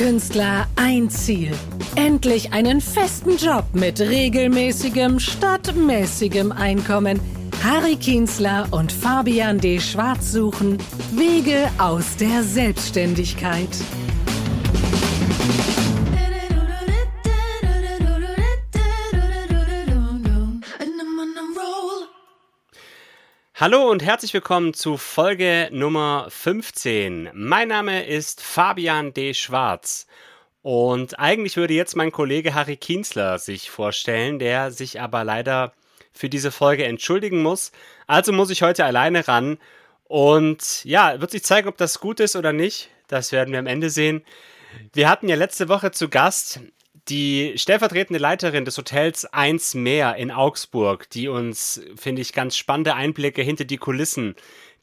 Künstler ein Ziel. Endlich einen festen Job mit regelmäßigem statt mäßigem Einkommen. Harry Kienzler und Fabian D. Schwarz suchen Wege aus der Selbstständigkeit. Hallo und herzlich willkommen zu Folge Nummer 15. Mein Name ist Fabian D. Schwarz und eigentlich würde jetzt mein Kollege Harry Kienzler sich vorstellen, der sich aber leider für diese Folge entschuldigen muss. Also muss ich heute alleine ran und ja, wird sich zeigen, ob das gut ist oder nicht. Das werden wir am Ende sehen. Wir hatten ja letzte Woche zu Gast die stellvertretende Leiterin des Hotels 1 Meer in Augsburg, die uns, finde ich, ganz spannende Einblicke hinter die Kulissen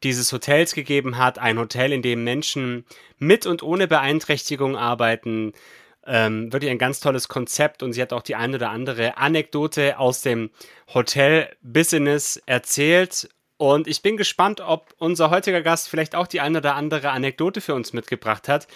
dieses Hotels gegeben hat. Ein Hotel, in dem Menschen mit und ohne Beeinträchtigung arbeiten. Ähm, wirklich ein ganz tolles Konzept und sie hat auch die ein oder andere Anekdote aus dem Hotel-Business erzählt. Und ich bin gespannt, ob unser heutiger Gast vielleicht auch die ein oder andere Anekdote für uns mitgebracht hat.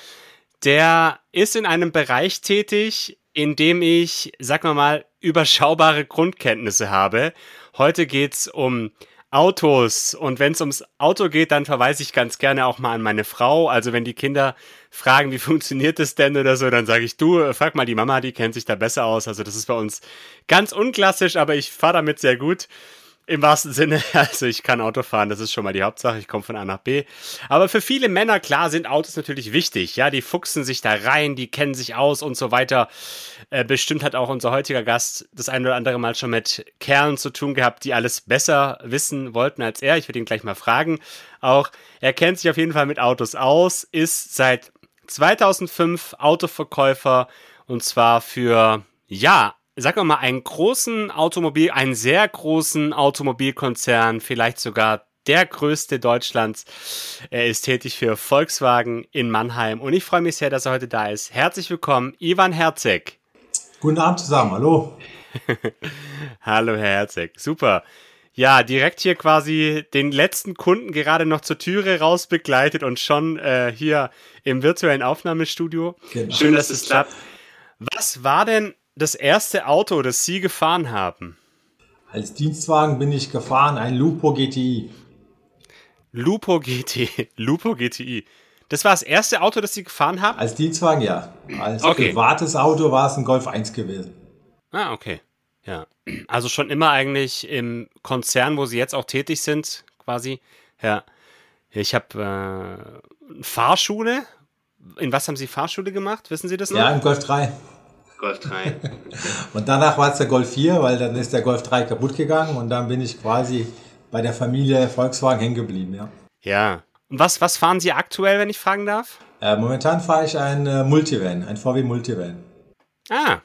Der ist in einem Bereich tätig, indem ich, sag mal mal, überschaubare Grundkenntnisse habe. Heute geht's um Autos und wenn es ums Auto geht, dann verweise ich ganz gerne auch mal an meine Frau. Also wenn die Kinder fragen, wie funktioniert das denn oder so, dann sage ich, du, frag mal die Mama, die kennt sich da besser aus. Also das ist bei uns ganz unklassisch, aber ich fahre damit sehr gut. Im wahrsten Sinne, also ich kann Auto fahren, das ist schon mal die Hauptsache, ich komme von A nach B. Aber für viele Männer, klar, sind Autos natürlich wichtig. Ja, die fuchsen sich da rein, die kennen sich aus und so weiter. Äh, bestimmt hat auch unser heutiger Gast das ein oder andere Mal schon mit Kerlen zu tun gehabt, die alles besser wissen wollten als er. Ich würde ihn gleich mal fragen. Auch er kennt sich auf jeden Fall mit Autos aus, ist seit 2005 Autoverkäufer und zwar für, ja, sag mal, einen großen Automobil, einen sehr großen Automobilkonzern, vielleicht sogar der größte Deutschlands. Er ist tätig für Volkswagen in Mannheim und ich freue mich sehr, dass er heute da ist. Herzlich willkommen, Ivan Herzeg. Guten Abend zusammen, hallo. hallo, Herr Herzeg, super. Ja, direkt hier quasi den letzten Kunden gerade noch zur Türe raus begleitet und schon äh, hier im virtuellen Aufnahmestudio. Genau. Schön, dass es klappt. Was war denn das erste Auto, das Sie gefahren haben? Als Dienstwagen bin ich gefahren, ein Lupo GTI. Lupo GTI. Lupo GTI. Das war das erste Auto, das Sie gefahren haben? Als Dienstwagen, ja. Als okay. privates Auto war es ein Golf 1 gewesen. Ah, okay. Ja. Also schon immer eigentlich im Konzern, wo Sie jetzt auch tätig sind, quasi. Ja. Ich habe äh, Fahrschule. In was haben Sie Fahrschule gemacht? Wissen Sie das noch? Ja, im Golf 3. Golf 3. und danach war es der Golf 4, weil dann ist der Golf 3 kaputt gegangen und dann bin ich quasi bei der Familie Volkswagen hängen geblieben, ja. Ja. Und was, was fahren Sie aktuell, wenn ich fragen darf? Äh, momentan fahre ich ein äh, Multivan, ein VW Multivan. Ah,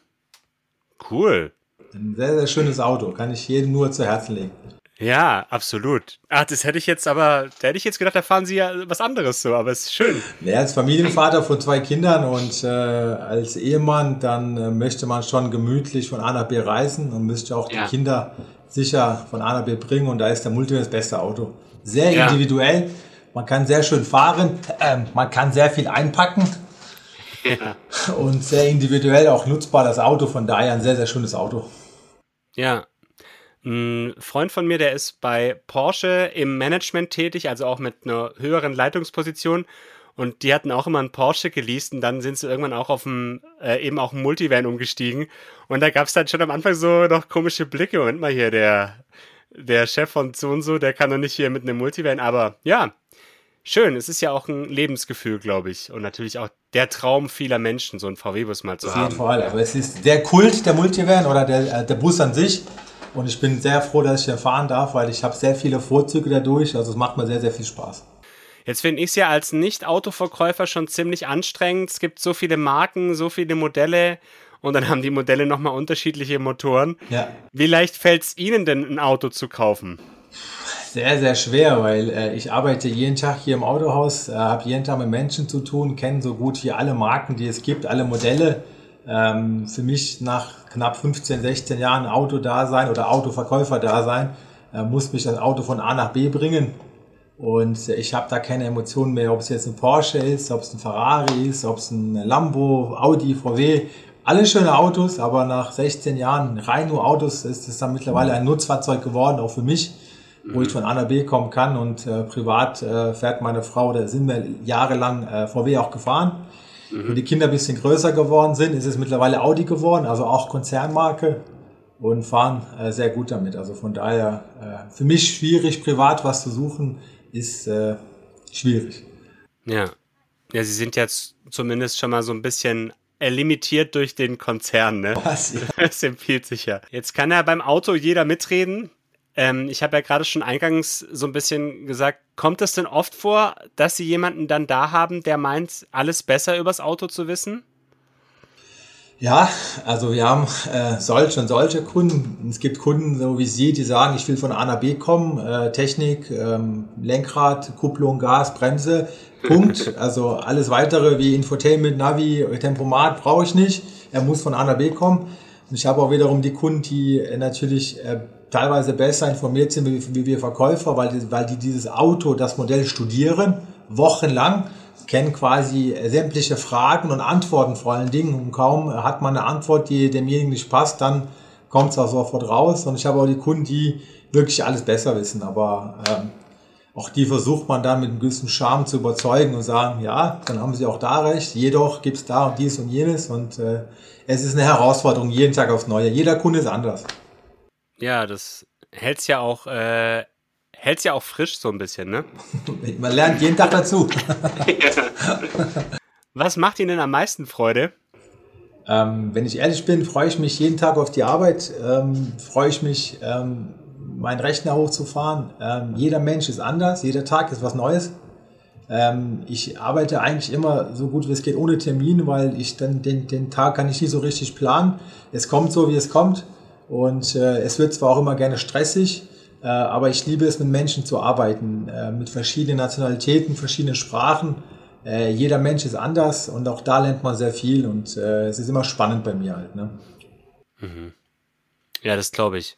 cool. Ein sehr, sehr schönes Auto, kann ich jedem nur zu Herzen legen. Ja, absolut. Ach, das hätte ich jetzt aber, da hätte ich jetzt gedacht, da fahren Sie ja was anderes so, aber es ist schön. Ja, als Familienvater von zwei Kindern und äh, als Ehemann, dann äh, möchte man schon gemütlich von A nach B reisen und möchte auch ja. die Kinder sicher von A nach B bringen und da ist der Multivan das beste Auto. Sehr ja. individuell, man kann sehr schön fahren, äh, man kann sehr viel einpacken. Ja. Und sehr individuell auch nutzbar das Auto, von daher ein sehr, sehr schönes Auto. Ja, ein Freund von mir, der ist bei Porsche im Management tätig, also auch mit einer höheren Leitungsposition. Und die hatten auch immer einen Porsche geleast und dann sind sie irgendwann auch auf dem, äh, eben auch Multivan umgestiegen. Und da gab es dann schon am Anfang so noch komische Blicke. Moment mal hier, der, der Chef von so und so, der kann doch nicht hier mit einem Multivan. Aber ja, schön. Es ist ja auch ein Lebensgefühl, glaube ich. Und natürlich auch der Traum vieler Menschen, so einen VW-Bus mal zu Auf haben. Auf jeden Fall. Aber es ist der Kult der Multivan oder der, äh, der Bus an sich und ich bin sehr froh, dass ich hier fahren darf, weil ich habe sehr viele Vorzüge dadurch. Also es macht mir sehr, sehr viel Spaß. Jetzt finde ich es ja als Nicht-Autoverkäufer schon ziemlich anstrengend. Es gibt so viele Marken, so viele Modelle und dann haben die Modelle nochmal unterschiedliche Motoren. Ja. Wie leicht fällt es Ihnen denn, ein Auto zu kaufen? Sehr, sehr schwer, weil äh, ich arbeite jeden Tag hier im Autohaus, äh, habe jeden Tag mit Menschen zu tun, kenne so gut wie alle Marken, die es gibt, alle Modelle. Ähm, für mich nach knapp 15, 16 Jahren Auto da sein oder Autoverkäufer da sein, äh, muss mich das Auto von A nach B bringen. Und ich habe da keine Emotionen mehr, ob es jetzt ein Porsche ist, ob es ein Ferrari ist, ob es ein Lambo, Audi, VW. Alle schöne Autos, aber nach 16 Jahren rein nur Autos ist es dann mittlerweile ein Nutzfahrzeug geworden, auch für mich, wo ich von A nach B kommen kann. Und äh, privat äh, fährt meine Frau, da sind wir jahrelang äh, VW auch gefahren. Mhm. Wo die Kinder ein bisschen größer geworden sind, ist es mittlerweile Audi geworden, also auch Konzernmarke und fahren äh, sehr gut damit. Also von daher äh, für mich schwierig, privat was zu suchen ist äh, schwierig. Ja. Ja, Sie sind jetzt zumindest schon mal so ein bisschen limitiert durch den Konzern, ne? Was? Ja. Das empfiehlt sich ja. Jetzt kann ja beim Auto jeder mitreden. Ähm, ich habe ja gerade schon eingangs so ein bisschen gesagt, kommt es denn oft vor, dass Sie jemanden dann da haben, der meint, alles besser übers Auto zu wissen? Ja, also wir haben äh, solche und solche Kunden. Es gibt Kunden, so wie Sie, die sagen, ich will von A nach B kommen, äh, Technik, ähm, Lenkrad, Kupplung, Gas, Bremse, Punkt. Also alles weitere wie Infotainment, Navi, Tempomat brauche ich nicht. Er muss von A nach B kommen. Und ich habe auch wiederum die Kunden, die äh, natürlich äh, teilweise besser informiert sind wie, wie wir Verkäufer, weil die, weil die dieses Auto, das Modell studieren, wochenlang kennen quasi sämtliche Fragen und Antworten vor allen Dingen. Und kaum hat man eine Antwort, die demjenigen nicht passt, dann kommt es auch sofort raus. Und ich habe auch die Kunden, die wirklich alles besser wissen. Aber ähm, auch die versucht man dann mit einem gewissen Charme zu überzeugen und sagen, ja, dann haben sie auch da recht. Jedoch gibt es da und dies und jenes. Und äh, es ist eine Herausforderung jeden Tag aufs Neue. Jeder Kunde ist anders. Ja, das hält es ja auch äh, hält's ja auch frisch so ein bisschen, ne? Man lernt jeden Tag dazu. Was macht Ihnen am meisten Freude? Ähm, wenn ich ehrlich bin, freue ich mich jeden Tag auf die Arbeit, ähm, freue ich mich, ähm, meinen Rechner hochzufahren. Ähm, jeder Mensch ist anders, jeder Tag ist was Neues. Ähm, ich arbeite eigentlich immer so gut wie es geht ohne Termin, weil ich dann den, den Tag kann ich nie so richtig planen. Es kommt so, wie es kommt und äh, es wird zwar auch immer gerne stressig, äh, aber ich liebe es, mit Menschen zu arbeiten, äh, mit verschiedenen Nationalitäten, verschiedenen Sprachen. Äh, jeder Mensch ist anders und auch da lernt man sehr viel und es ist immer spannend bei mir halt. Ne? Mhm. Ja, das glaube ich.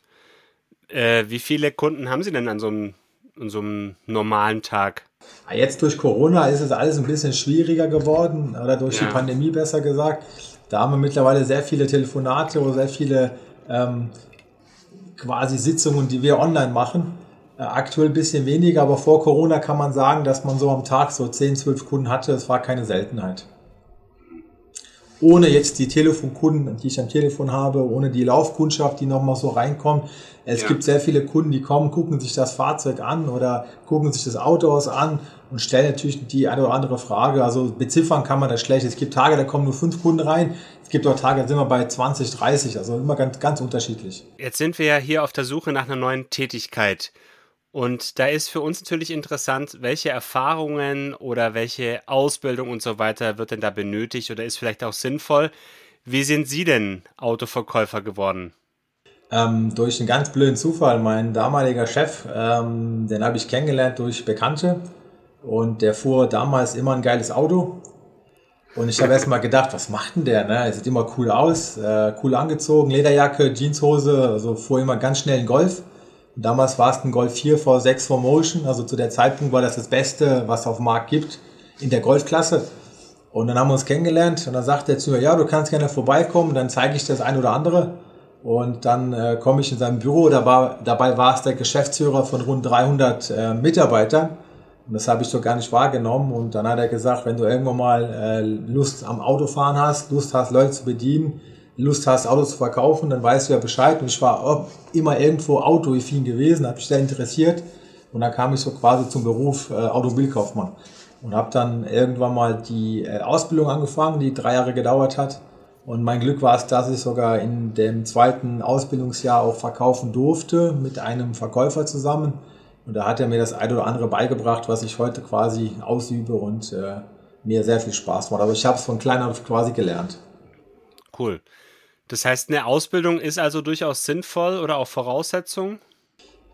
Äh, wie viele Kunden haben Sie denn an so einem, an so einem normalen Tag? Ah, jetzt durch Corona ist es alles ein bisschen schwieriger geworden oder durch ja. die Pandemie besser gesagt. Da haben wir mittlerweile sehr viele Telefonate oder sehr viele ähm, quasi Sitzungen, die wir online machen. Äh, aktuell ein bisschen weniger, aber vor Corona kann man sagen, dass man so am Tag so 10, 12 Kunden hatte. Das war keine Seltenheit. Ohne jetzt die Telefonkunden, die ich am Telefon habe, ohne die Laufkundschaft, die nochmal so reinkommt. Es ja. gibt sehr viele Kunden, die kommen, gucken sich das Fahrzeug an oder gucken sich das Auto aus an und stellen natürlich die eine oder andere Frage. Also beziffern kann man das schlecht. Es gibt Tage, da kommen nur fünf Kunden rein. Es gibt auch Tage, da sind wir bei 20, 30. Also immer ganz, ganz unterschiedlich. Jetzt sind wir ja hier auf der Suche nach einer neuen Tätigkeit. Und da ist für uns natürlich interessant, welche Erfahrungen oder welche Ausbildung und so weiter wird denn da benötigt oder ist vielleicht auch sinnvoll. Wie sind Sie denn Autoverkäufer geworden? Ähm, durch einen ganz blöden Zufall. Mein damaliger Chef, ähm, den habe ich kennengelernt durch Bekannte. Und der fuhr damals immer ein geiles Auto. Und ich habe erst mal gedacht, was macht denn der? Ne? Er sieht immer cool aus, äh, cool angezogen, Lederjacke, Jeanshose, also fuhr immer ganz schnell einen Golf. Und damals war es ein Golf 4 V6 for Motion, also zu der Zeitpunkt war das das Beste, was es auf dem Markt gibt in der Golfklasse. Und dann haben wir uns kennengelernt und dann sagte er zu mir, ja, du kannst gerne vorbeikommen, dann zeige ich das ein oder andere. Und dann äh, komme ich in sein Büro, dabei, dabei war es der Geschäftsführer von rund 300 äh, Mitarbeitern. Und das habe ich so gar nicht wahrgenommen. Und dann hat er gesagt, wenn du irgendwann mal äh, Lust am Autofahren hast, Lust hast, Leute zu bedienen, Lust hast, Autos zu verkaufen, dann weißt du ja Bescheid. Und ich war immer irgendwo autoaffin gewesen, habe mich sehr interessiert. Und dann kam ich so quasi zum Beruf äh, Automobilkaufmann. Und habe dann irgendwann mal die äh, Ausbildung angefangen, die drei Jahre gedauert hat. Und mein Glück war es, dass ich sogar in dem zweiten Ausbildungsjahr auch verkaufen durfte mit einem Verkäufer zusammen. Und da hat er mir das eine oder andere beigebracht, was ich heute quasi ausübe und äh, mir sehr viel Spaß macht. Aber ich habe es von klein auf quasi gelernt. Cool. Das heißt, eine Ausbildung ist also durchaus sinnvoll oder auch Voraussetzung?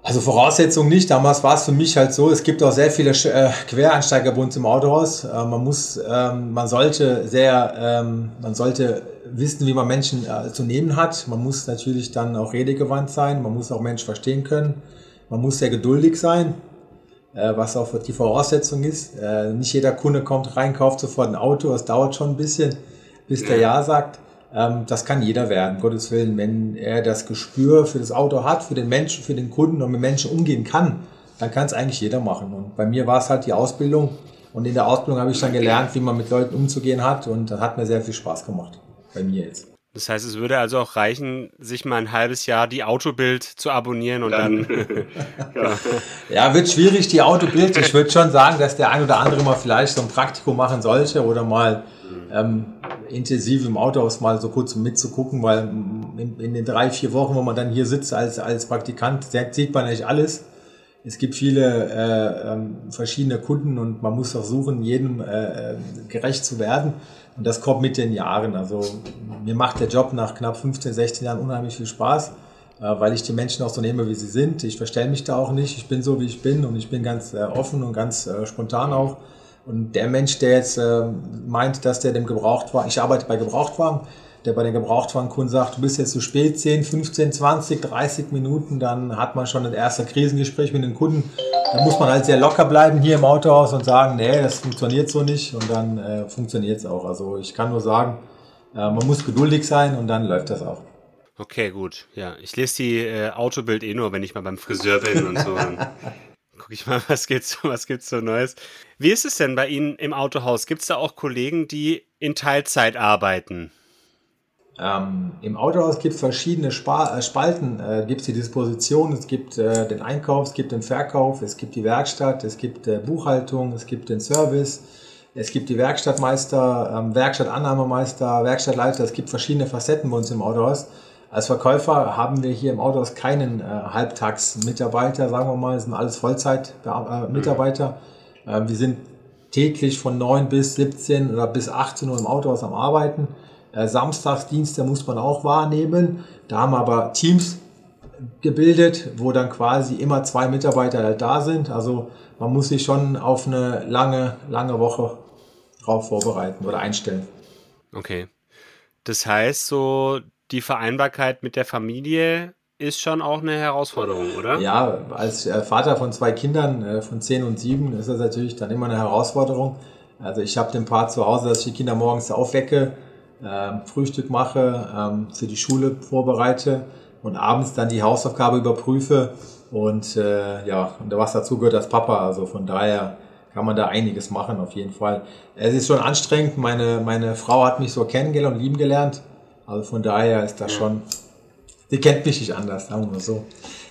Also Voraussetzung nicht. Damals war es für mich halt so, es gibt auch sehr viele äh, Quereinsteiger bei uns im Autohaus. Äh, man muss, ähm, man sollte sehr, ähm, man sollte wissen, wie man Menschen äh, zu nehmen hat. Man muss natürlich dann auch redegewandt sein. Man muss auch Menschen verstehen können. Man muss sehr geduldig sein. äh, was auch die Voraussetzung ist. Äh, nicht jeder Kunde kommt rein, kauft sofort ein Auto, das dauert schon ein bisschen, bis der Ja sagt. Ähm, das kann jeder werden, Gottes Willen, wenn er das Gespür für das Auto hat, für den Menschen, für den Kunden und mit Menschen umgehen kann, dann kann es eigentlich jeder machen. Und bei mir war es halt die Ausbildung. Und in der Ausbildung habe ich dann gelernt, wie man mit Leuten umzugehen hat. Und das hat mir sehr viel Spaß gemacht. Bei mir jetzt. Das heißt, es würde also auch reichen, sich mal ein halbes Jahr die Autobild zu abonnieren und dann. dann ja, wird schwierig, die Autobild. Ich würde schon sagen, dass der ein oder andere mal vielleicht so ein Praktikum machen sollte oder mal ähm, intensiv im Autohaus mal so kurz mitzugucken, weil in, in, den drei, vier Wochen, wo man dann hier sitzt als, als Praktikant, sieht man nicht alles. Es gibt viele äh, ähm, verschiedene Kunden und man muss versuchen, jedem äh, gerecht zu werden. Und das kommt mit den Jahren. Also mir macht der Job nach knapp 15, 16 Jahren unheimlich viel Spaß, äh, weil ich die Menschen auch so nehme, wie sie sind. Ich verstelle mich da auch nicht. Ich bin so, wie ich bin und ich bin ganz äh, offen und ganz äh, spontan auch. Und der Mensch, der jetzt meint, dass der dem Gebrauchtwagen, ich arbeite bei Gebrauchtwagen, der bei den Gebrauchtwagenkunden sagt, du bist jetzt zu spät, 10, 15, 20, 30 Minuten, dann hat man schon ein erstes Krisengespräch mit den Kunden. Da muss man halt sehr locker bleiben hier im Autohaus und sagen, nee, das funktioniert so nicht und dann äh, funktioniert es auch. Also ich kann nur sagen, äh, man muss geduldig sein und dann läuft das auch. Okay, gut. Ja, ich lese die äh, Autobild eh nur, wenn ich mal beim Friseur bin und so. gucke ich mal, was gibt's, was gibt's so Neues. Wie ist es denn bei Ihnen im Autohaus? Gibt es da auch Kollegen, die in Teilzeit arbeiten? Ähm, Im Autohaus gibt es verschiedene Spa äh, Spalten. Äh, gibt es die Disposition, es gibt äh, den Einkauf, es gibt den Verkauf, es gibt die Werkstatt, es gibt äh, Buchhaltung, es gibt den Service, es gibt die Werkstattmeister, ähm, Werkstattannahmemeister, Werkstattleiter. Es gibt verschiedene Facetten bei uns im Autohaus. Als Verkäufer haben wir hier im Autohaus keinen äh, Halbtagsmitarbeiter, sagen wir mal, das sind alles Vollzeitmitarbeiter. Äh, wir sind täglich von 9 bis 17 oder bis 18 Uhr im Autohaus am Arbeiten. Äh, Samstagsdienste muss man auch wahrnehmen. Da haben wir aber Teams gebildet, wo dann quasi immer zwei Mitarbeiter halt da sind. Also man muss sich schon auf eine lange, lange Woche drauf vorbereiten oder einstellen. Okay. Das heißt, so die Vereinbarkeit mit der Familie ist schon auch eine Herausforderung, oder? Ja, als äh, Vater von zwei Kindern, äh, von zehn und sieben, ist das natürlich dann immer eine Herausforderung. Also ich habe den Part zu Hause, dass ich die Kinder morgens aufwecke, Frühstück mache, ähm, für die Schule vorbereite und abends dann die Hausaufgabe überprüfe und äh, ja, und was dazu gehört als Papa. Also von daher kann man da einiges machen, auf jeden Fall. Es ist schon anstrengend. Meine, meine Frau hat mich so kennengelernt und lieben gelernt. Also von daher ist das schon, sie kennt mich nicht anders, sagen wir so.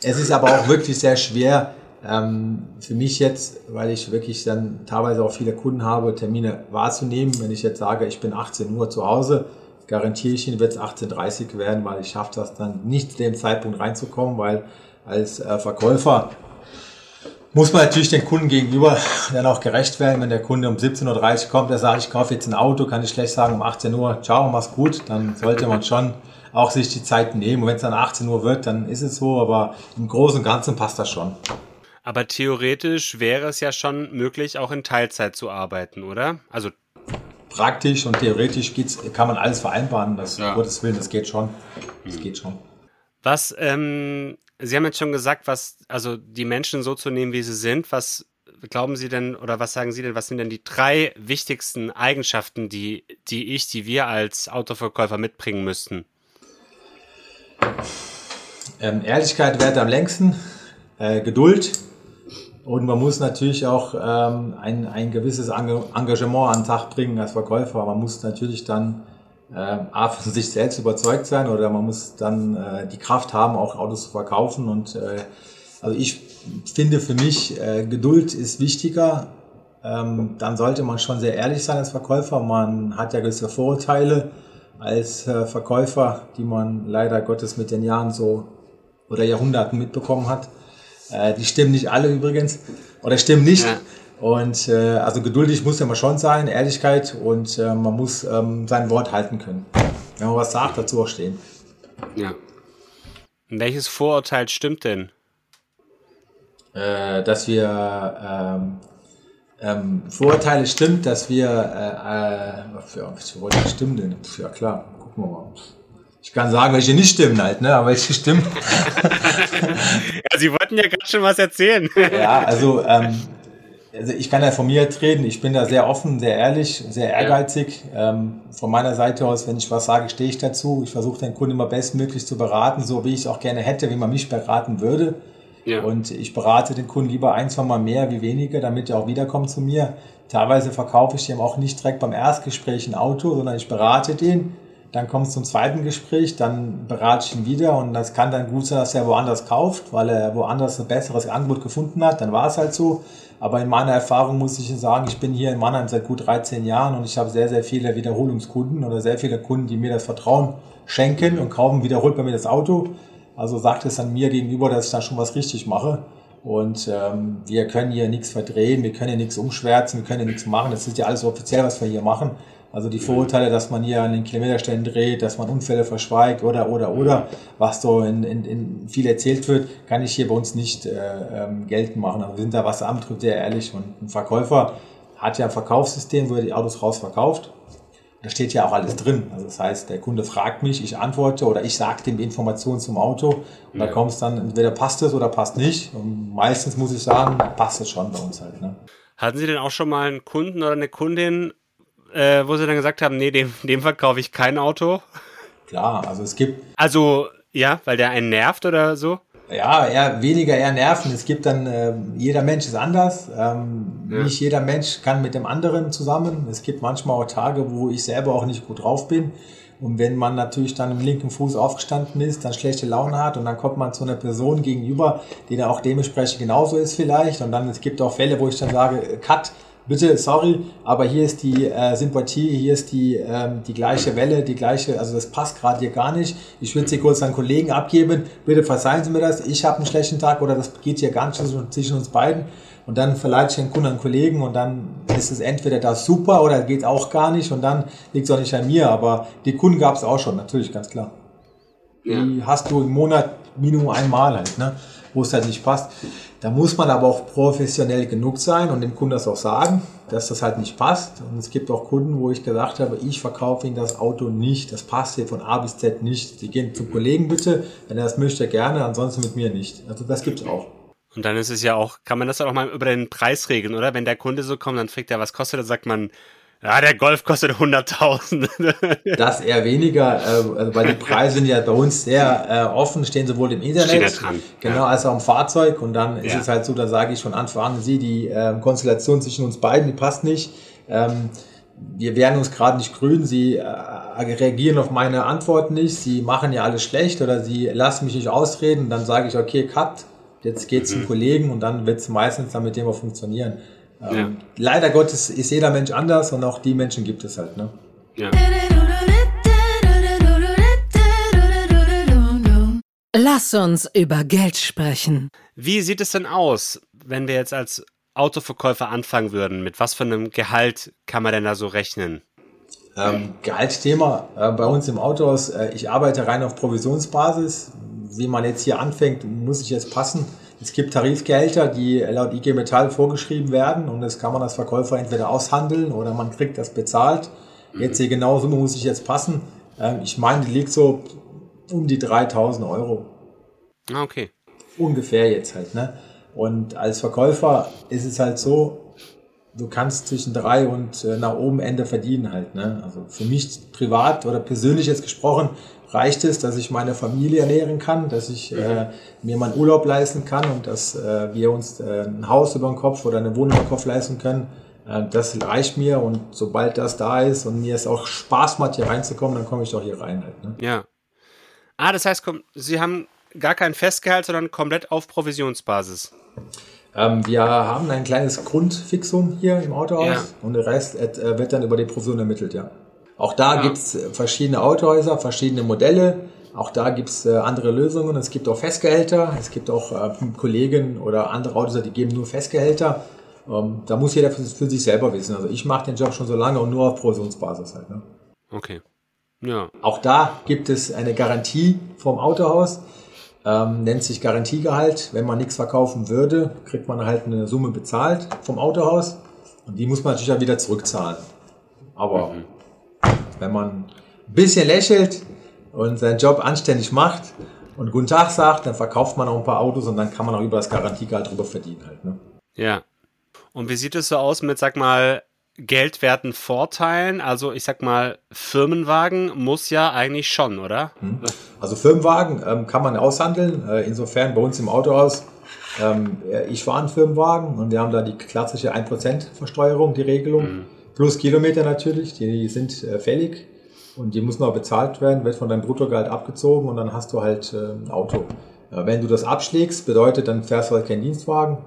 Es ist aber auch wirklich sehr schwer, ähm, für mich jetzt, weil ich wirklich dann teilweise auch viele Kunden habe, Termine wahrzunehmen. Wenn ich jetzt sage, ich bin 18 Uhr zu Hause, garantiere ich Ihnen, wird es 18.30 Uhr werden, weil ich schaffe das dann nicht zu dem Zeitpunkt reinzukommen, weil als äh, Verkäufer muss man natürlich den Kunden gegenüber dann auch gerecht werden. Wenn der Kunde um 17.30 Uhr kommt, der sagt, ich kaufe jetzt ein Auto, kann ich schlecht sagen um 18 Uhr, ciao, mach's gut, dann sollte man schon auch sich die Zeit nehmen. Und wenn es dann 18 Uhr wird, dann ist es so, aber im Großen und Ganzen passt das schon. Aber theoretisch wäre es ja schon möglich, auch in Teilzeit zu arbeiten, oder? Also praktisch und theoretisch geht's, kann man alles vereinbaren. Das, ja. Gottes Willen, das geht schon. Das geht schon. Was, ähm, Sie haben jetzt schon gesagt, was, also die Menschen so zu nehmen, wie sie sind, was glauben Sie denn oder was sagen Sie denn, was sind denn die drei wichtigsten Eigenschaften, die, die ich, die wir als Autoverkäufer mitbringen müssten? Ähm, Ehrlichkeit wert am längsten, äh, Geduld und man muss natürlich auch ähm, ein, ein gewisses Engagement an den Tag bringen als Verkäufer. Man muss natürlich dann äh, von sich selbst überzeugt sein oder man muss dann äh, die Kraft haben, auch Autos zu verkaufen. Und äh, also ich finde für mich, äh, Geduld ist wichtiger. Ähm, dann sollte man schon sehr ehrlich sein als Verkäufer. Man hat ja gewisse Vorurteile als äh, Verkäufer, die man leider Gottes mit den Jahren so oder Jahrhunderten mitbekommen hat. Äh, die stimmen nicht alle übrigens oder stimmen nicht. Ja. Und äh, also geduldig muss man schon sein, Ehrlichkeit und äh, man muss ähm, sein Wort halten können. Wenn man was sagt, dazu auch stehen. Ja. Und welches Vorurteil stimmt denn? Äh, dass wir ähm, ähm, Vorurteile stimmt, dass wir äh, äh, für, für wollte stimmen denn? Ja klar, gucken wir mal. Ich kann sagen, welche nicht stimmen halt, ne? Aber welche stimmen. ja, Sie wollten ja gerade schon was erzählen. ja, also ähm, Also ich kann ja von mir reden, ich bin da sehr offen, sehr ehrlich, sehr ehrgeizig. Ähm, von meiner Seite aus, wenn ich was sage, stehe ich dazu. Ich versuche den Kunden immer bestmöglich zu beraten, so wie ich es auch gerne hätte, wie man mich beraten würde. Ja. Und ich berate den Kunden lieber ein, zwei Mal mehr wie weniger, damit er auch wiederkommt zu mir. Teilweise verkaufe ich dem auch nicht direkt beim Erstgespräch ein Auto, sondern ich berate den. Dann kommt es zum zweiten Gespräch, dann berate ich ihn wieder und das kann dann gut sein, dass er woanders kauft, weil er woanders ein besseres Angebot gefunden hat. Dann war es halt so. Aber in meiner Erfahrung muss ich sagen, ich bin hier in Mannheim seit gut 13 Jahren und ich habe sehr, sehr viele Wiederholungskunden oder sehr viele Kunden, die mir das Vertrauen schenken und kaufen wiederholt bei mir das Auto. Also sagt es dann mir gegenüber, dass ich da schon was richtig mache. Und ähm, wir können hier nichts verdrehen, wir können hier nichts umschwärzen, wir können hier nichts machen. Das ist ja alles offiziell, was wir hier machen. Also die Vorurteile, dass man hier an den Kilometerstellen dreht, dass man Unfälle verschweigt oder oder oder, was so in, in, in viel erzählt wird, kann ich hier bei uns nicht äh, ähm, geltend machen. Aber wir sind da, was Amt trifft, sehr ehrlich. Und ein Verkäufer hat ja ein Verkaufssystem, wo er die Autos rausverkauft. Da steht ja auch alles drin. Also das heißt, der Kunde fragt mich, ich antworte oder ich sage dem die Informationen zum Auto und ja. da kommt es dann, entweder passt es oder passt nicht. Und meistens muss ich sagen, passt es schon bei uns halt. Ne? Hatten Sie denn auch schon mal einen Kunden oder eine Kundin, äh, wo Sie dann gesagt haben, nee, dem, dem verkaufe ich kein Auto? Klar, also es gibt. Also, ja, weil der einen nervt oder so? ja, eher weniger eher nerven. Es gibt dann, äh, jeder Mensch ist anders. Ähm, ja. Nicht jeder Mensch kann mit dem anderen zusammen. Es gibt manchmal auch Tage, wo ich selber auch nicht gut drauf bin. Und wenn man natürlich dann im linken Fuß aufgestanden ist, dann schlechte Laune hat und dann kommt man zu einer Person gegenüber, die dann auch dementsprechend genauso ist vielleicht. Und dann, es gibt auch Fälle, wo ich dann sage, Cut, bitte, sorry, aber hier ist die äh, Sympathie, hier ist die, ähm, die gleiche Welle, die gleiche, also das passt gerade hier gar nicht. Ich würde sie kurz an Kollegen abgeben, bitte verzeihen Sie mir das, ich habe einen schlechten Tag oder das geht hier gar nicht zwischen uns beiden. Und dann verleite ich den Kunden an Kollegen und dann ist es entweder das super oder geht auch gar nicht und dann liegt es auch nicht an mir. Aber die Kunden gab es auch schon, natürlich, ganz klar. Ja. Die hast du im Monat Minimum einmal halt, ne? wo es halt nicht passt. Da muss man aber auch professionell genug sein und dem Kunden das auch sagen, dass das halt nicht passt. Und es gibt auch Kunden, wo ich gesagt habe, ich verkaufe Ihnen das Auto nicht. Das passt hier von A bis Z nicht. Sie gehen zum Kollegen bitte, wenn er das möchte, gerne, ansonsten mit mir nicht. Also das gibt's auch. Und dann ist es ja auch, kann man das auch mal über den Preis regeln, oder? Wenn der Kunde so kommt, dann fragt er, was kostet, dann sagt man, ja, der Golf kostet 100.000. das eher weniger, äh, also weil die Preise sind ja bei uns sehr äh, offen, stehen sowohl im Internet, genau, ja. als auch im Fahrzeug. Und dann ist ja. es halt so, da sage ich von Anfang an, Sie, die äh, Konstellation zwischen uns beiden, die passt nicht. Ähm, wir werden uns gerade nicht grün, Sie äh, reagieren auf meine Antworten nicht, Sie machen ja alles schlecht oder Sie lassen mich nicht ausreden. Dann sage ich, okay, cut, jetzt geht's mhm. zum Kollegen und dann wird es meistens dann mit dem auch funktionieren. Ähm, ja. Leider Gottes ist jeder Mensch anders und auch die Menschen gibt es halt. Ne? Ja. Lass uns über Geld sprechen. Wie sieht es denn aus, wenn wir jetzt als Autoverkäufer anfangen würden? Mit was für einem Gehalt kann man denn da so rechnen? Ähm, Gehaltsthema äh, bei uns im Autohaus. Äh, ich arbeite rein auf Provisionsbasis. Wie man jetzt hier anfängt, muss ich jetzt passen. Es gibt Tarifgehälter, die laut IG Metall vorgeschrieben werden und das kann man als Verkäufer entweder aushandeln oder man kriegt das bezahlt. Jetzt die genaue Summe muss ich jetzt passen. Ähm, ich meine, die liegt so um die 3000 Euro. Ah, okay. Ungefähr jetzt halt, ne? Und als Verkäufer ist es halt so, du kannst zwischen drei und äh, nach oben Ende verdienen halt, ne? Also für mich privat oder persönlich jetzt gesprochen, reicht es, dass ich meine Familie ernähren kann, dass ich äh, mir meinen Urlaub leisten kann und dass äh, wir uns äh, ein Haus über den Kopf oder eine Wohnung über den Kopf leisten können. Äh, das reicht mir und sobald das da ist und mir es auch Spaß macht, hier reinzukommen, dann komme ich auch hier rein. Halt, ne? Ja. Ah, das heißt, Sie haben gar kein Festgehalt, sondern komplett auf Provisionsbasis. Ähm, wir haben ein kleines Grundfixum hier im Autohaus ja. und der Rest äh, wird dann über die Provision ermittelt, ja. Auch da ja. gibt es äh, verschiedene Autohäuser, verschiedene Modelle. Auch da gibt es äh, andere Lösungen. Es gibt auch Festgehälter. Es gibt auch äh, Kollegen oder andere Autohäuser, die geben nur Festgehälter. Ähm, da muss jeder für, für, sich selber wissen. Also ich mache den Job schon so lange und nur auf Provisionsbasis halt. Ne? Okay. Ja. Auch da gibt es eine Garantie vom Autohaus. Ähm, nennt sich Garantiegehalt. Wenn man nichts verkaufen würde, kriegt man halt eine Summe bezahlt vom Autohaus. Und die muss man natürlich auch wieder zurückzahlen. Aber mhm wenn man ein bisschen lächelt und seinen Job anständig macht und Guten Tag sagt, dann verkauft man auch ein paar Autos und dann kann man auch über das Garantiegehalt drüber verdienen halt. Ne? Ja. Und wie sieht es so aus mit, sag mal, geldwerten Vorteilen? Also ich sag mal, Firmenwagen muss ja eigentlich schon, oder? Hm. Also Firmenwagen ähm, kann man aushandeln. Äh, insofern bei uns im Autohaus, ähm, ich fahre einen Firmenwagen und wir haben da die klassische 1% Versteuerung, die Regelung. Mhm. Plus Kilometer natürlich, die sind äh, fällig und die müssen auch bezahlt werden, wird von deinem Bruttogehalt abgezogen und dann hast du halt äh, ein Auto. Äh, wenn du das abschlägst, bedeutet, dann fährst du halt keinen Dienstwagen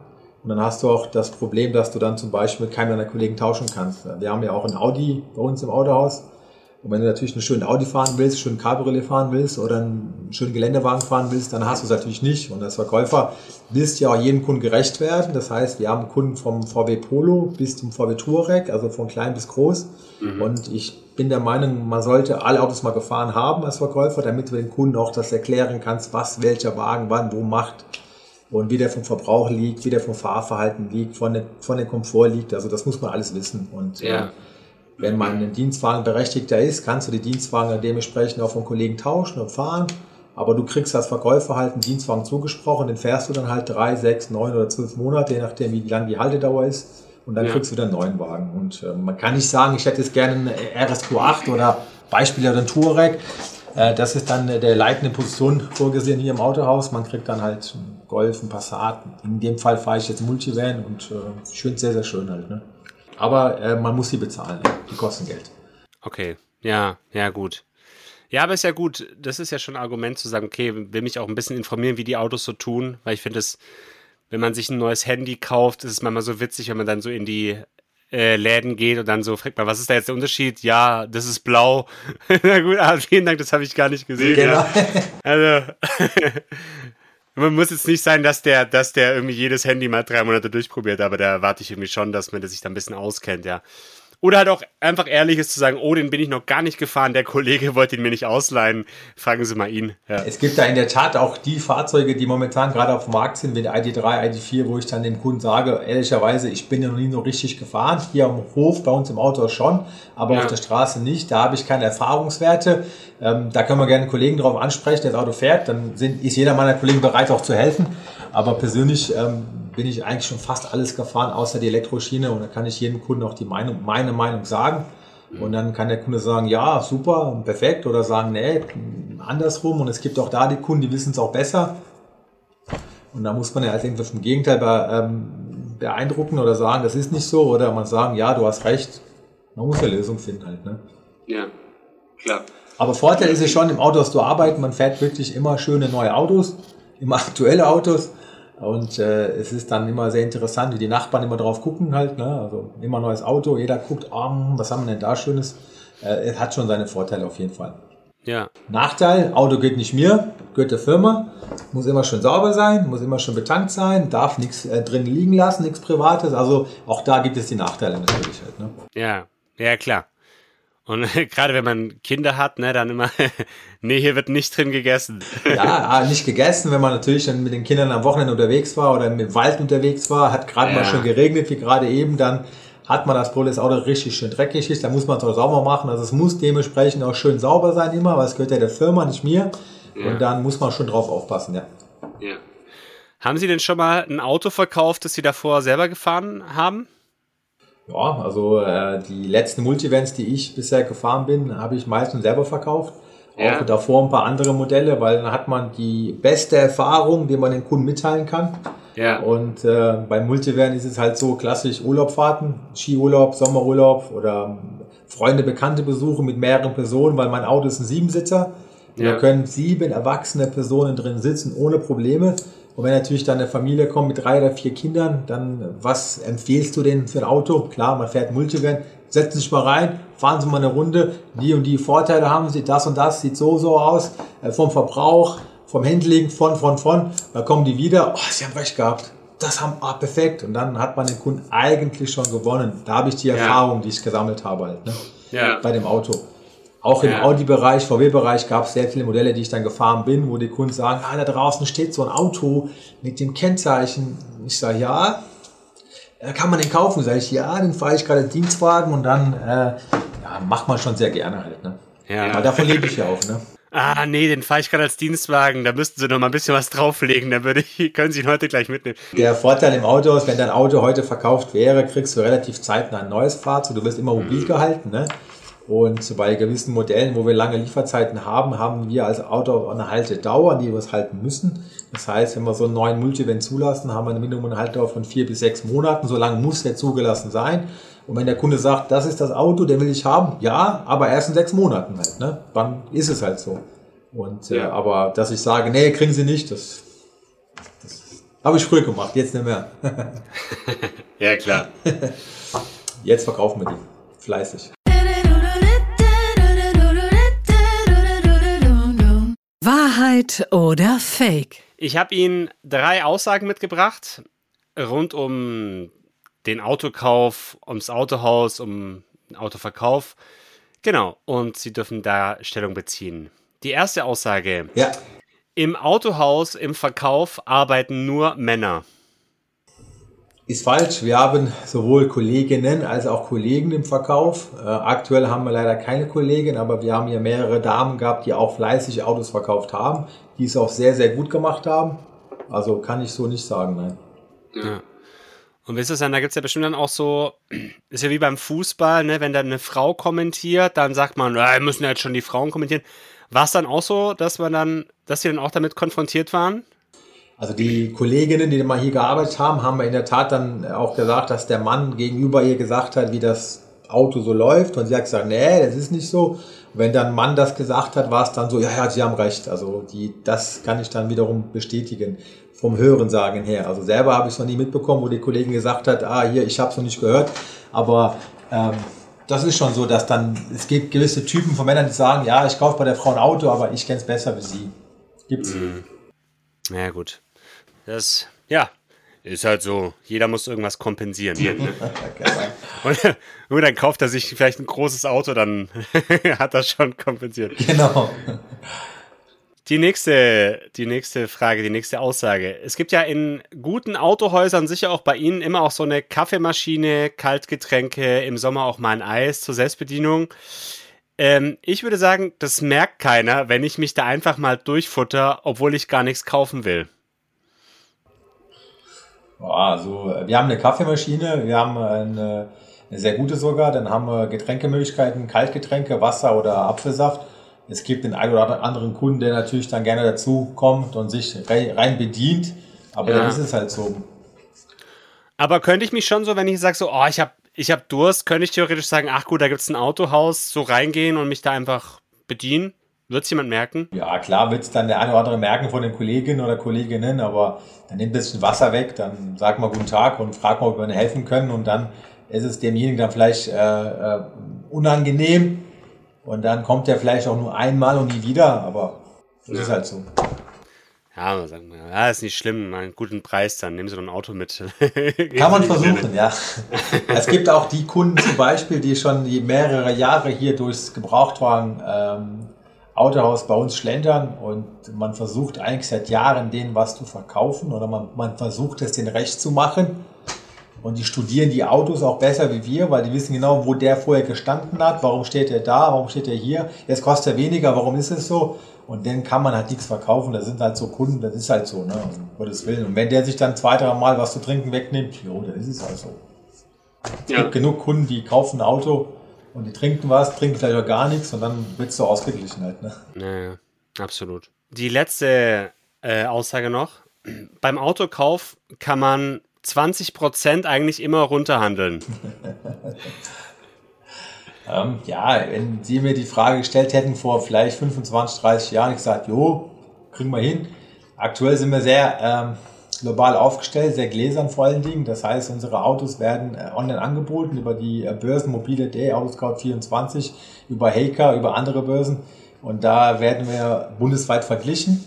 und dann hast du auch das Problem, dass du dann zum Beispiel mit keinem deiner Kollegen tauschen kannst. Wir haben ja auch ein Audi bei uns im Autohaus. Und wenn du natürlich einen schönen Audi fahren willst, einen schönen Cabriolet fahren willst oder einen schönen Geländewagen fahren willst, dann hast du es natürlich nicht. Und als Verkäufer willst du ja auch jedem Kunden gerecht werden. Das heißt, wir haben Kunden vom VW Polo bis zum VW Touareg, also von klein bis groß. Mhm. Und ich bin der Meinung, man sollte alle Autos mal gefahren haben als Verkäufer, damit du den Kunden auch das erklären kannst, was welcher Wagen wann wo macht und wie der vom Verbrauch liegt, wie der vom Fahrverhalten liegt, von, der, von dem Komfort liegt. Also das muss man alles wissen. Und ja. äh, wenn man einen Dienstwagen berechtigter ist, kannst du die Dienstwagen dementsprechend auch von Kollegen tauschen und fahren. Aber du kriegst als Verkäufer halt einen Dienstwagen zugesprochen, den fährst du dann halt drei, sechs, neun oder zwölf Monate, je nachdem, wie lang die Haltedauer ist. Und dann ja. kriegst du dann einen neuen Wagen. Und äh, man kann nicht sagen, ich hätte jetzt gerne einen RSQ8 oder Beispiel oder einen Touareg. Äh, das ist dann der leitende Position vorgesehen hier im Autohaus. Man kriegt dann halt einen Golf, einen Passat. In dem Fall fahre ich jetzt Multivan und äh, ich finde es sehr, sehr schön halt. Ne? Aber äh, man muss sie bezahlen, die kosten Geld. Okay, ja, ja, gut. Ja, aber ist ja gut. Das ist ja schon ein Argument zu sagen, okay, will mich auch ein bisschen informieren, wie die Autos so tun, weil ich finde es, wenn man sich ein neues Handy kauft, ist es manchmal so witzig, wenn man dann so in die äh, Läden geht und dann so fragt man, was ist da jetzt der Unterschied? Ja, das ist blau. Na gut, ah, vielen Dank, das habe ich gar nicht gesehen. Genau. Ja. Also, man muss jetzt nicht sein, dass der, dass der irgendwie jedes Handy mal drei Monate durchprobiert, aber da erwarte ich irgendwie schon, dass man sich da ein bisschen auskennt, ja. Oder halt auch einfach ehrlich ist zu sagen, oh, den bin ich noch gar nicht gefahren, der Kollege wollte ihn mir nicht ausleihen. Fragen Sie mal ihn. Ja. Es gibt da in der Tat auch die Fahrzeuge, die momentan gerade auf dem Markt sind, wie der ID3, ID4, wo ich dann dem Kunden sage, ehrlicherweise, ich bin ja noch nie so richtig gefahren. Hier am Hof, bei uns im Auto schon, aber ja. auf der Straße nicht. Da habe ich keine Erfahrungswerte. Ähm, da können wir gerne einen Kollegen drauf ansprechen, der das Auto fährt. Dann sind, ist jeder meiner Kollegen bereit, auch zu helfen. Aber persönlich ähm, bin ich eigentlich schon fast alles gefahren, außer die Elektroschiene. Und da kann ich jedem Kunden auch die Meinung, meine Meinung sagen. Und dann kann der Kunde sagen, ja, super, perfekt. Oder sagen, nee, andersrum. Und es gibt auch da die Kunden, die wissen es auch besser. Und da muss man ja als irgendwas im Gegenteil ähm, beeindrucken oder sagen, das ist nicht so. Oder man sagen, ja, du hast recht. Man muss eine Lösung finden halt. Ne? Ja, klar. Aber Vorteil ist es schon, im Auto, zu arbeiten, man fährt wirklich immer schöne neue Autos, immer aktuelle Autos. Und äh, es ist dann immer sehr interessant, wie die Nachbarn immer drauf gucken halt. Ne? Also immer neues Auto, jeder guckt, oh, was haben wir denn da Schönes? Äh, es hat schon seine Vorteile auf jeden Fall. Ja. Nachteil, Auto geht nicht mir, gehört der Firma, muss immer schön sauber sein, muss immer schön betankt sein, darf nichts äh, drin liegen lassen, nichts Privates. Also auch da gibt es die Nachteile natürlich halt. Ne? Ja, ja klar. Und gerade wenn man Kinder hat, ne, dann immer, nee, hier wird nicht drin gegessen. Ja, ah, nicht gegessen, wenn man natürlich dann mit den Kindern am Wochenende unterwegs war oder im Wald unterwegs war, hat gerade ja. mal schon geregnet, wie gerade eben, dann hat man das Problem, das Auto richtig schön dreckig ist, dann muss man es auch sauber machen. Also es muss dementsprechend auch schön sauber sein immer, weil es gehört ja der Firma, nicht mir. Ja. Und dann muss man schon drauf aufpassen, ja. Ja. Haben Sie denn schon mal ein Auto verkauft, das Sie davor selber gefahren haben? Ja, also äh, die letzten Multivans, die ich bisher gefahren bin, habe ich meistens selber verkauft. Ja. Auch davor ein paar andere Modelle, weil dann hat man die beste Erfahrung, die man den Kunden mitteilen kann. Ja. Und äh, beim Multivan ist es halt so klassisch Urlaubfahrten, Skiurlaub, Sommerurlaub oder Freunde, Bekannte besuchen mit mehreren Personen, weil mein Auto ist ein Siebensitzer. Ja. Da können sieben erwachsene Personen drin sitzen ohne Probleme. Und wenn natürlich dann eine Familie kommt mit drei oder vier Kindern, dann was empfiehlst du denn für ein Auto? Klar, man fährt Multivan, setzen sich mal rein, fahren Sie mal eine Runde, die und die Vorteile haben Sie, das und das sieht so, so aus, äh, vom Verbrauch, vom Handling, von, von, von. Da kommen die wieder, oh, Sie haben recht gehabt. Das haben, ah, perfekt. Und dann hat man den Kunden eigentlich schon gewonnen. Da habe ich die Erfahrung, ja. die ich gesammelt habe halt, ne? ja. bei dem Auto. Auch im ja. Audi-Bereich, VW-Bereich gab es sehr viele Modelle, die ich dann gefahren bin, wo die Kunden sagen, ah, da draußen steht so ein Auto mit dem Kennzeichen. Ich sage, ja, äh, kann man den kaufen? Sage ich, ja, den fahre ich gerade Dienstwagen und dann äh, ja, macht man schon sehr gerne halt. Ne? Ja. Aber davon lebe ich ja auch. Ne? Ah, nee, den fahre ich gerade als Dienstwagen. Da müssten Sie noch mal ein bisschen was drauflegen. Da würde ich, können Sie ihn heute gleich mitnehmen. Der Vorteil im Auto ist, wenn dein Auto heute verkauft wäre, kriegst du relativ zeitnah ein neues Fahrzeug. Du wirst immer mobil mhm. gehalten, ne? Und bei gewissen Modellen, wo wir lange Lieferzeiten haben, haben wir als Auto eine Haltedauer, die wir es halten müssen. Das heißt, wenn wir so einen neuen Multivan zulassen, haben wir eine Minimum-Haltedauer von vier bis sechs Monaten. So lange muss der zugelassen sein. Und wenn der Kunde sagt, das ist das Auto, den will ich haben, ja, aber erst in sechs Monaten halt, ne? Dann ist es halt so. Und äh, ja. äh, aber dass ich sage, nee, kriegen Sie nicht, das, das habe ich früher gemacht, jetzt nicht mehr. ja, klar. Jetzt verkaufen wir die. Fleißig. Wahrheit oder Fake? Ich habe Ihnen drei Aussagen mitgebracht rund um den Autokauf, ums Autohaus, um den Autoverkauf. Genau, und Sie dürfen da Stellung beziehen. Die erste Aussage. Ja. Im Autohaus, im Verkauf arbeiten nur Männer. Ist falsch. Wir haben sowohl Kolleginnen als auch Kollegen im Verkauf. Äh, aktuell haben wir leider keine Kollegin, aber wir haben hier mehrere Damen gehabt, die auch fleißig Autos verkauft haben, die es auch sehr, sehr gut gemacht haben. Also kann ich so nicht sagen, nein. Ja. Und wisst ihr, da gibt es ja bestimmt dann auch so, ist ja wie beim Fußball, ne, wenn da eine Frau kommentiert, dann sagt man, äh, müssen ja jetzt schon die Frauen kommentieren. War es dann auch so, dass man dann, dass sie dann auch damit konfrontiert waren? Also die Kolleginnen, die mal hier gearbeitet haben, haben in der Tat dann auch gesagt, dass der Mann gegenüber ihr gesagt hat, wie das Auto so läuft. Und sie hat gesagt, nee, das ist nicht so. Wenn dann ein Mann das gesagt hat, war es dann so, ja, ja, sie haben recht. Also die, das kann ich dann wiederum bestätigen vom Hörensagen her. Also selber habe ich es noch nie mitbekommen, wo die Kollegin gesagt hat, ah, hier, ich habe es noch nicht gehört. Aber ähm, das ist schon so, dass dann, es gibt gewisse Typen von Männern, die sagen, ja, ich kaufe bei der Frau ein Auto, aber ich kenne es besser wie sie. Gibt's. Mhm. Ja, gut. Das, ja, ist halt so. Jeder muss irgendwas kompensieren. Ne? und, und, dann kauft er sich vielleicht ein großes Auto, dann hat er schon kompensiert. Genau. Die nächste, die nächste Frage, die nächste Aussage. Es gibt ja in guten Autohäusern sicher auch bei Ihnen immer auch so eine Kaffeemaschine, Kaltgetränke, im Sommer auch mal ein Eis zur Selbstbedienung. Ähm, ich würde sagen, das merkt keiner, wenn ich mich da einfach mal durchfutter, obwohl ich gar nichts kaufen will. Also, wir haben eine Kaffeemaschine, wir haben eine, eine sehr gute sogar, dann haben wir Getränkemöglichkeiten, Kaltgetränke, Wasser oder Apfelsaft. Es gibt den einen oder anderen Kunden, der natürlich dann gerne dazu kommt und sich rein bedient, aber ja. dann ist es halt so. Aber könnte ich mich schon so, wenn ich sage so, oh, ich habe ich hab Durst, könnte ich theoretisch sagen, ach gut, da gibt es ein Autohaus, so reingehen und mich da einfach bedienen? Wird es jemand merken? Ja, klar wird es dann der eine oder andere merken von den Kolleginnen oder Kolleginnen, aber dann nimmt ein bisschen Wasser weg, dann sag mal guten Tag und frag mal, ob wir ihnen helfen können und dann ist es demjenigen dann vielleicht äh, äh, unangenehm und dann kommt er vielleicht auch nur einmal und nie wieder, aber das ja. ist halt so. Ja, man sagt, ja, ist nicht schlimm, einen guten Preis, dann nehmen Sie doch ein Auto mit. Kann man versuchen, ja. es gibt auch die Kunden zum Beispiel, die schon mehrere Jahre hier durchs Gebrauchtwagen ähm, Autohaus bei uns schlendern und man versucht eigentlich seit Jahren denen was zu verkaufen oder man, man versucht es denen recht zu machen. Und die studieren die Autos auch besser wie wir, weil die wissen genau, wo der vorher gestanden hat, warum steht er da, warum steht er hier, jetzt kostet er weniger, warum ist es so? Und dann kann man halt nichts verkaufen, das sind halt so Kunden, das ist halt so, ne, um Gottes Willen. Und wenn der sich dann zwei, drei Mal was zu trinken wegnimmt, jo, dann ist es halt so. Es ja. gibt genug Kunden, die kaufen ein Auto, und die trinken was, trinken vielleicht auch gar nichts und dann wird es so ausgeglichen halt. Ne? Ja, absolut. Die letzte äh, Aussage noch. Beim Autokauf kann man 20% eigentlich immer runterhandeln. ähm, ja, wenn Sie mir die Frage gestellt hätten vor vielleicht 25, 30 Jahren, ich gesagt, jo, kriegen wir hin. Aktuell sind wir sehr ähm, global aufgestellt, sehr gläsern vor allen Dingen. Das heißt, unsere Autos werden äh, online angeboten über die äh, Börsen mobile.de, Autoscout24, über Haker, über andere Börsen. Und da werden wir bundesweit verglichen.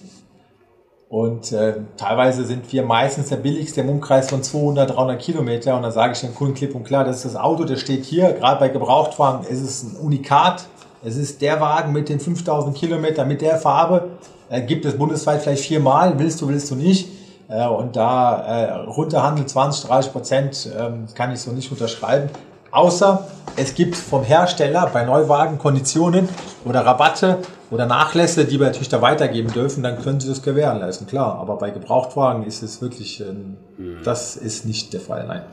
Und äh, teilweise sind wir meistens der billigste im Umkreis von 200, 300 Kilometer. Und da sage ich den Kunden klipp und klar, das ist das Auto, das steht hier. Gerade bei Gebrauchtwagen ist es ein Unikat. Es ist der Wagen mit den 5000 Kilometern, mit der Farbe. Äh, gibt es bundesweit vielleicht viermal. Willst du, willst du nicht. Äh, und da äh, runterhandeln 20, 30 Prozent ähm, kann ich so nicht unterschreiben. Außer es gibt vom Hersteller bei Neuwagen Konditionen oder Rabatte, oder Nachlässe, die wir natürlich da weitergeben dürfen, dann können sie das gewährleisten, klar. Aber bei Gebrauchtwagen ist es wirklich, ähm, mhm. das ist nicht der Fall, nein.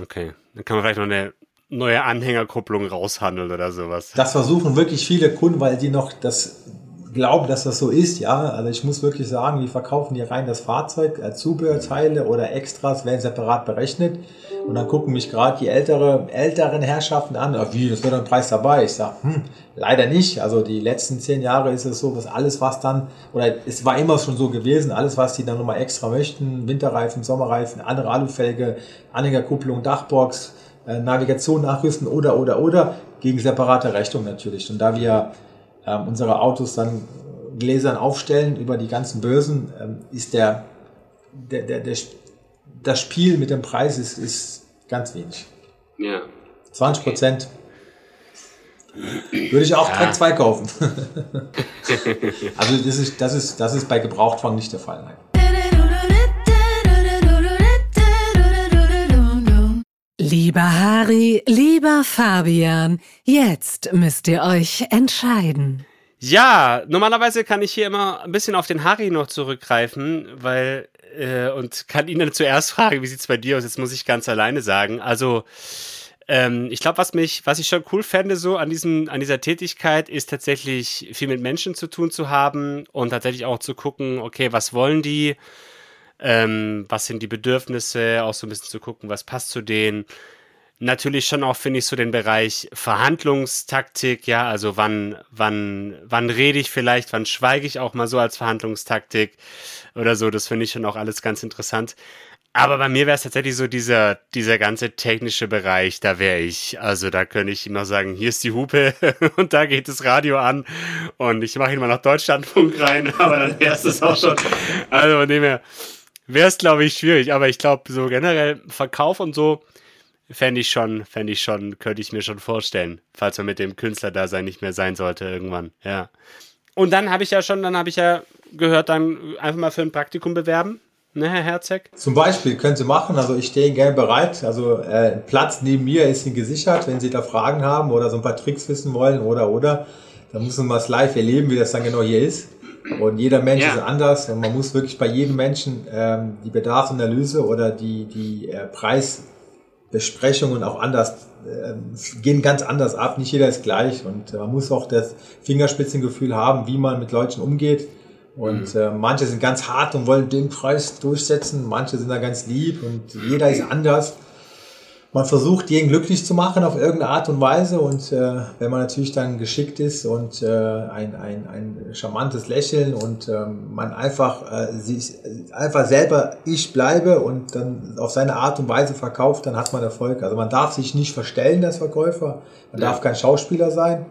Okay, dann kann man vielleicht noch eine neue Anhängerkupplung raushandeln oder sowas. Das versuchen wirklich viele Kunden, weil die noch das glauben, dass das so ist, ja. Also ich muss wirklich sagen, wir verkaufen hier rein das Fahrzeug, äh, Zubehörteile oder Extras werden separat berechnet. Und dann gucken mich gerade die ältere, älteren Herrschaften an, ach wie, das wird ein Preis dabei. Ich sage, hm, leider nicht. Also die letzten zehn Jahre ist es so, dass alles, was dann, oder es war immer schon so gewesen, alles, was die dann nochmal extra möchten, Winterreifen, Sommerreifen, andere Alufelge, Anhängerkupplung, Dachbox, äh, Navigation nachrüsten oder, oder, oder, gegen separate Rechnung natürlich. Und da wir ähm, unsere Autos dann gläsern aufstellen über die ganzen Börsen, ähm, ist der, der, der, der, das Spiel mit dem Preis ist, ist ganz wenig. Ja. 20 Prozent. Okay. Würde ich auch ja. zwei kaufen. also das ist, das, ist, das ist bei Gebrauchtwagen nicht der Fall. Nein. Lieber Harry, lieber Fabian, jetzt müsst ihr euch entscheiden. Ja, normalerweise kann ich hier immer ein bisschen auf den Harry noch zurückgreifen, weil äh, und kann ihn dann zuerst fragen, wie sieht's bei dir aus? Jetzt muss ich ganz alleine sagen. Also ähm, ich glaube, was mich, was ich schon cool fände so an diesem, an dieser Tätigkeit, ist tatsächlich viel mit Menschen zu tun zu haben und tatsächlich auch zu gucken, okay, was wollen die? Ähm, was sind die Bedürfnisse, auch so ein bisschen zu gucken, was passt zu denen. Natürlich schon auch, finde ich, so den Bereich Verhandlungstaktik, ja, also wann, wann, wann rede ich vielleicht, wann schweige ich auch mal so als Verhandlungstaktik oder so, das finde ich schon auch alles ganz interessant. Aber bei mir wäre es tatsächlich so dieser, dieser ganze technische Bereich, da wäre ich. Also da könnte ich immer sagen, hier ist die Hupe und da geht das Radio an und ich mache ihn mal nach Deutschlandfunk rein, aber dann wäre es auch schon. Also von dem her, wäre es, glaube ich, schwierig. Aber ich glaube, so generell Verkauf und so fände ich schon, fände ich schon, könnte ich mir schon vorstellen, falls man mit dem Künstler da sein nicht mehr sein sollte irgendwann. Ja. Und dann habe ich ja schon, dann habe ich ja gehört, dann einfach mal für ein Praktikum bewerben. Ne, Herr Herzeg? Zum Beispiel können Sie machen, also ich stehe Ihnen gerne bereit. Also äh, Platz neben mir ist Ihnen gesichert, wenn Sie da Fragen haben oder so ein paar Tricks wissen wollen oder oder. Dann müssen wir es live erleben, wie das dann genau hier ist. Und jeder Mensch ja. ist anders und man muss wirklich bei jedem Menschen ähm, die Bedarfsanalyse oder die, die äh, Preisbesprechungen auch anders äh, gehen ganz anders ab. Nicht jeder ist gleich und äh, man muss auch das Fingerspitzengefühl haben, wie man mit Leuten umgeht. Und mhm. äh, manche sind ganz hart und wollen den Preis durchsetzen, manche sind da ganz lieb und jeder ist anders man versucht, jeden glücklich zu machen auf irgendeine Art und Weise. Und äh, wenn man natürlich dann geschickt ist und äh, ein, ein, ein charmantes Lächeln und ähm, man einfach äh, sich einfach selber ich bleibe und dann auf seine Art und Weise verkauft, dann hat man Erfolg. Also man darf sich nicht verstellen als Verkäufer, man ja. darf kein Schauspieler sein.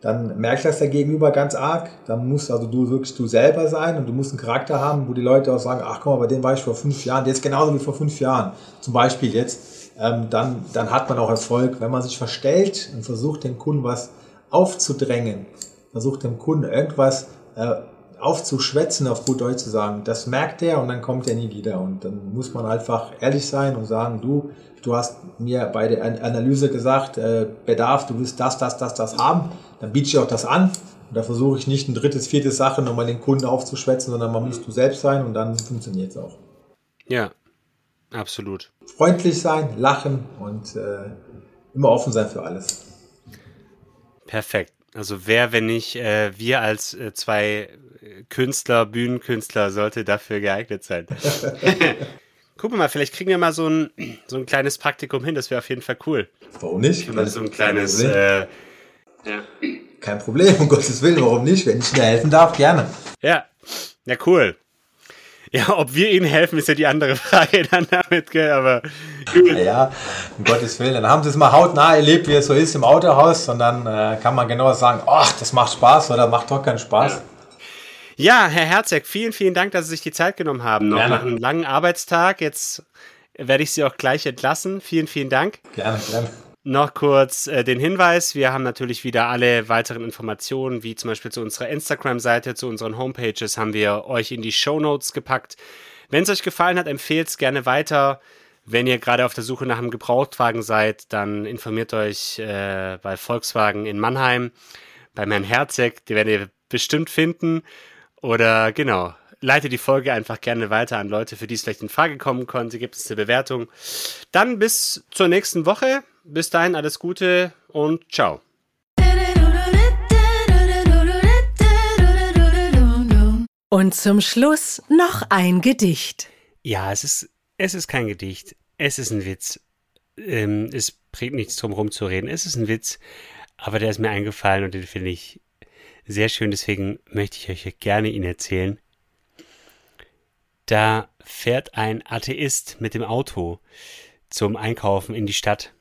Dann merkt das der Gegenüber ganz arg. Dann musst also du wirklich du selber sein und du musst einen Charakter haben, wo die Leute auch sagen, ach mal, bei dem war ich vor fünf Jahren, der ist genauso wie vor fünf Jahren. Zum Beispiel jetzt ähm, dann, dann hat man auch Erfolg. Wenn man sich verstellt und versucht, dem Kunden was aufzudrängen, versucht dem Kunden irgendwas äh, aufzuschwätzen, auf gut Deutsch zu sagen, das merkt er und dann kommt er nie wieder. Und dann muss man einfach ehrlich sein und sagen, du, du hast mir bei der Analyse gesagt, äh, Bedarf, du willst das, das, das, das haben, dann biete ich auch das an. Und da versuche ich nicht ein drittes, viertes Sache nochmal den Kunden aufzuschwätzen, sondern man muss du selbst sein und dann funktioniert es auch. Ja, Absolut. Freundlich sein, lachen und äh, immer offen sein für alles. Perfekt. Also wer, wenn nicht äh, wir als äh, zwei Künstler, Bühnenkünstler, sollte dafür geeignet sein. Gucken wir mal, vielleicht kriegen wir mal so ein, so ein kleines Praktikum hin, das wäre auf jeden Fall cool. Warum nicht? so ein kleines... Äh, ja. Kein Problem, um Gottes Willen, warum nicht? Wenn ich dir helfen darf, gerne. Ja, ja, cool. Ja, ob wir ihnen helfen, ist ja die andere Frage dann damit, gell, aber. Ja, um Gottes Willen. Dann haben sie es mal hautnah erlebt, wie es so ist im Autohaus und dann äh, kann man genau sagen, ach, das macht Spaß oder macht doch keinen Spaß. Ja. ja, Herr Herzog, vielen, vielen Dank, dass Sie sich die Zeit genommen haben. Noch nach einem langen Arbeitstag. Jetzt werde ich Sie auch gleich entlassen. Vielen, vielen Dank. Gerne, gerne. Noch kurz äh, den Hinweis, wir haben natürlich wieder alle weiteren Informationen, wie zum Beispiel zu unserer Instagram-Seite, zu unseren Homepages, haben wir euch in die Show Notes gepackt. Wenn es euch gefallen hat, empfehlt es gerne weiter. Wenn ihr gerade auf der Suche nach einem Gebrauchtwagen seid, dann informiert euch äh, bei Volkswagen in Mannheim, beim Herrn Herzeg, der werdet ihr bestimmt finden. Oder genau, leite die Folge einfach gerne weiter an Leute, für die es vielleicht in Frage kommen konnte. Gibt es eine Bewertung. Dann bis zur nächsten Woche. Bis dahin alles Gute und ciao. Und zum Schluss noch ein Gedicht. Ja, es ist, es ist kein Gedicht. Es ist ein Witz. Ähm, es bringt nichts drum rumzureden. Es ist ein Witz, aber der ist mir eingefallen und den finde ich sehr schön. Deswegen möchte ich euch gerne ihn erzählen. Da fährt ein Atheist mit dem Auto zum Einkaufen in die Stadt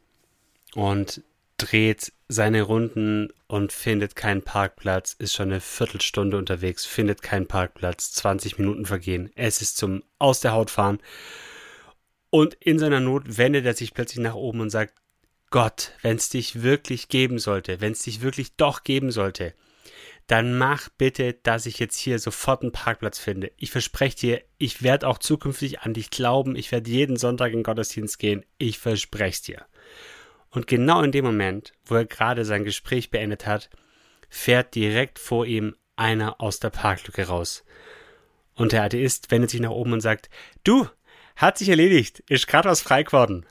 und dreht seine Runden und findet keinen Parkplatz, ist schon eine Viertelstunde unterwegs, findet keinen Parkplatz, 20 Minuten vergehen. Es ist zum Aus der Haut fahren. Und in seiner Not wendet er sich plötzlich nach oben und sagt, Gott, wenn es dich wirklich geben sollte, wenn es dich wirklich doch geben sollte, dann mach bitte, dass ich jetzt hier sofort einen Parkplatz finde. Ich verspreche dir, ich werde auch zukünftig an dich glauben. Ich werde jeden Sonntag in den Gottesdienst gehen. Ich verspreche es dir. Und genau in dem Moment, wo er gerade sein Gespräch beendet hat, fährt direkt vor ihm einer aus der Parklücke raus. Und der Atheist wendet sich nach oben und sagt, du, hat sich erledigt, ist gerade was frei geworden.